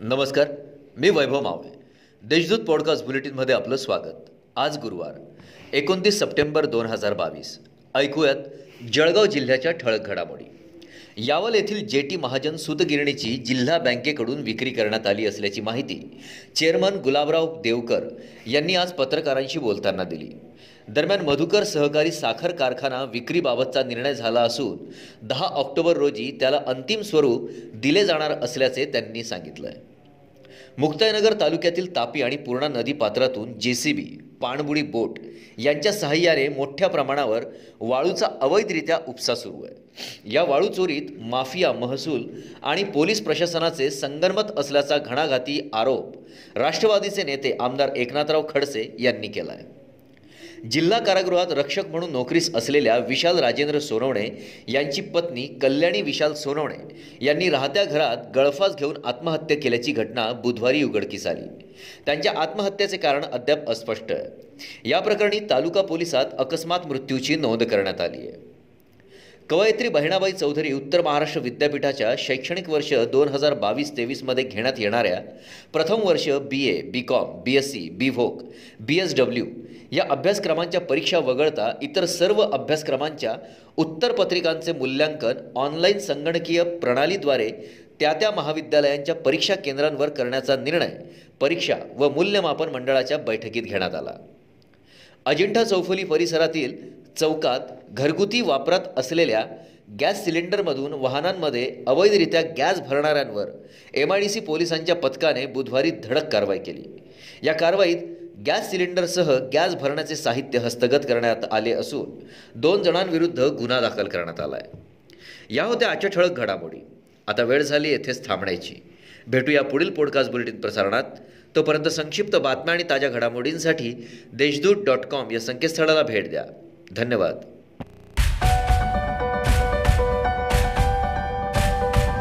नमस्कार मी वैभव मावळे. देशदूत पॉडकास्ट बुलेटिनमध्ये आपलं स्वागत. आज गुरुवार एकोणतीस सप्टेंबर दोन हजार बावीस. ऐकूयात जळगाव जिल्ह्याच्या ठळक घडामोडी. यावल येथील जे टी महाजन सूतगिरणीची जिल्हा बँकेकडून विक्री करण्यात आली असल्याची माहिती चेअरमन गुलाबराव देवकर यांनी आज पत्रकारांशी बोलताना दिली. दरम्यान मधुकर सहकारी साखर कारखाना विक्रीबाबतचा निर्णय झाला असून दहा ऑक्टोबर रोजी त्याला अंतिम स्वरूप दिले जाणार असल्याचे त्यांनी सांगितलं आहे मुक्ताईनगर तालुक्यातील तापी आणि पूर्णा नदी पात्रातून जे सी बी पाणबुडी बोट यांच्या सहाय्याने मोठ्या प्रमाणावर वाळूचा अवैधरित्या उपसा सुरू आहे. या वाळू चोरीत माफिया महसूल आणि पोलीस प्रशासनाचे संगनमत असल्याचा घणाघाती आरोप राष्ट्रवादीचे नेते आमदार एकनाथराव खडसे यांनी केला आहे जिल्हा कारागृहात रक्षक म्हणून नोकरीस असलेल्या विशाल राजेंद्र सोनवणे यांची पत्नी कल्याणी विशाल सोनवणे यांनी राहत्या घरात गळफास घेऊन आत्महत्या केल्याची घटना बुधवारी उघडकीस आली. त्यांच्या आत्महत्येचे कारण अद्याप अस्पष्ट आहे. या प्रकरणी तालुका पोलिसात अकस्मात मृत्यूची नोंद करण्यात आली आहे. कवयित्री बहिणाबाई चौधरी उत्तर महाराष्ट्र विद्यापीठाच्या शैक्षणिक वर्ष दोन हजार बावीस तेवीसमध्ये घेण्यात येणाऱ्या प्रथम वर्ष B A B com B S C B voc B S W या अभ्यासक्रमांच्या परीक्षा वगळता इतर सर्व अभ्यासक्रमांच्या उत्तरपत्रिकांचे मूल्यांकन ऑनलाईन संगणकीय प्रणालीद्वारे त्या त्या महाविद्यालयांच्या परीक्षा केंद्रांवर करण्याचा निर्णय परीक्षा व मूल्यमापन मंडळाच्या बैठकीत घेण्यात आला. अजिंठा चौफुली परिसरातील चौकात घरगुती वापरात असलेल्या गॅस सिलेंडरमधून वाहनांमध्ये अवैधरित्या गॅस भरणाऱ्यांवर एम आय डी सी पोलिसांच्या पथकाने बुधवारी धडक कारवाई केली. या कारवाईत गॅस सिलेंडरसह गॅस भरण्याचे साहित्य हस्तगत करण्यात आले असून दोन जणांविरुद्ध गुन्हा दाखल करण्यात आला आहे या होत्या आजच्या ठळक घडामोडी. आता वेळ झाली येथेच थांबण्याची. भेटूया पुढील पॉडकास्ट बुलेटिन प्रसारणात. तोपर्यंत संक्षिप्त बातम्या आणि ताज्या घडामोडींसाठी देशदूत डॉट कॉम या संकेतस्थळाला भेट द्या. धन्यवाद.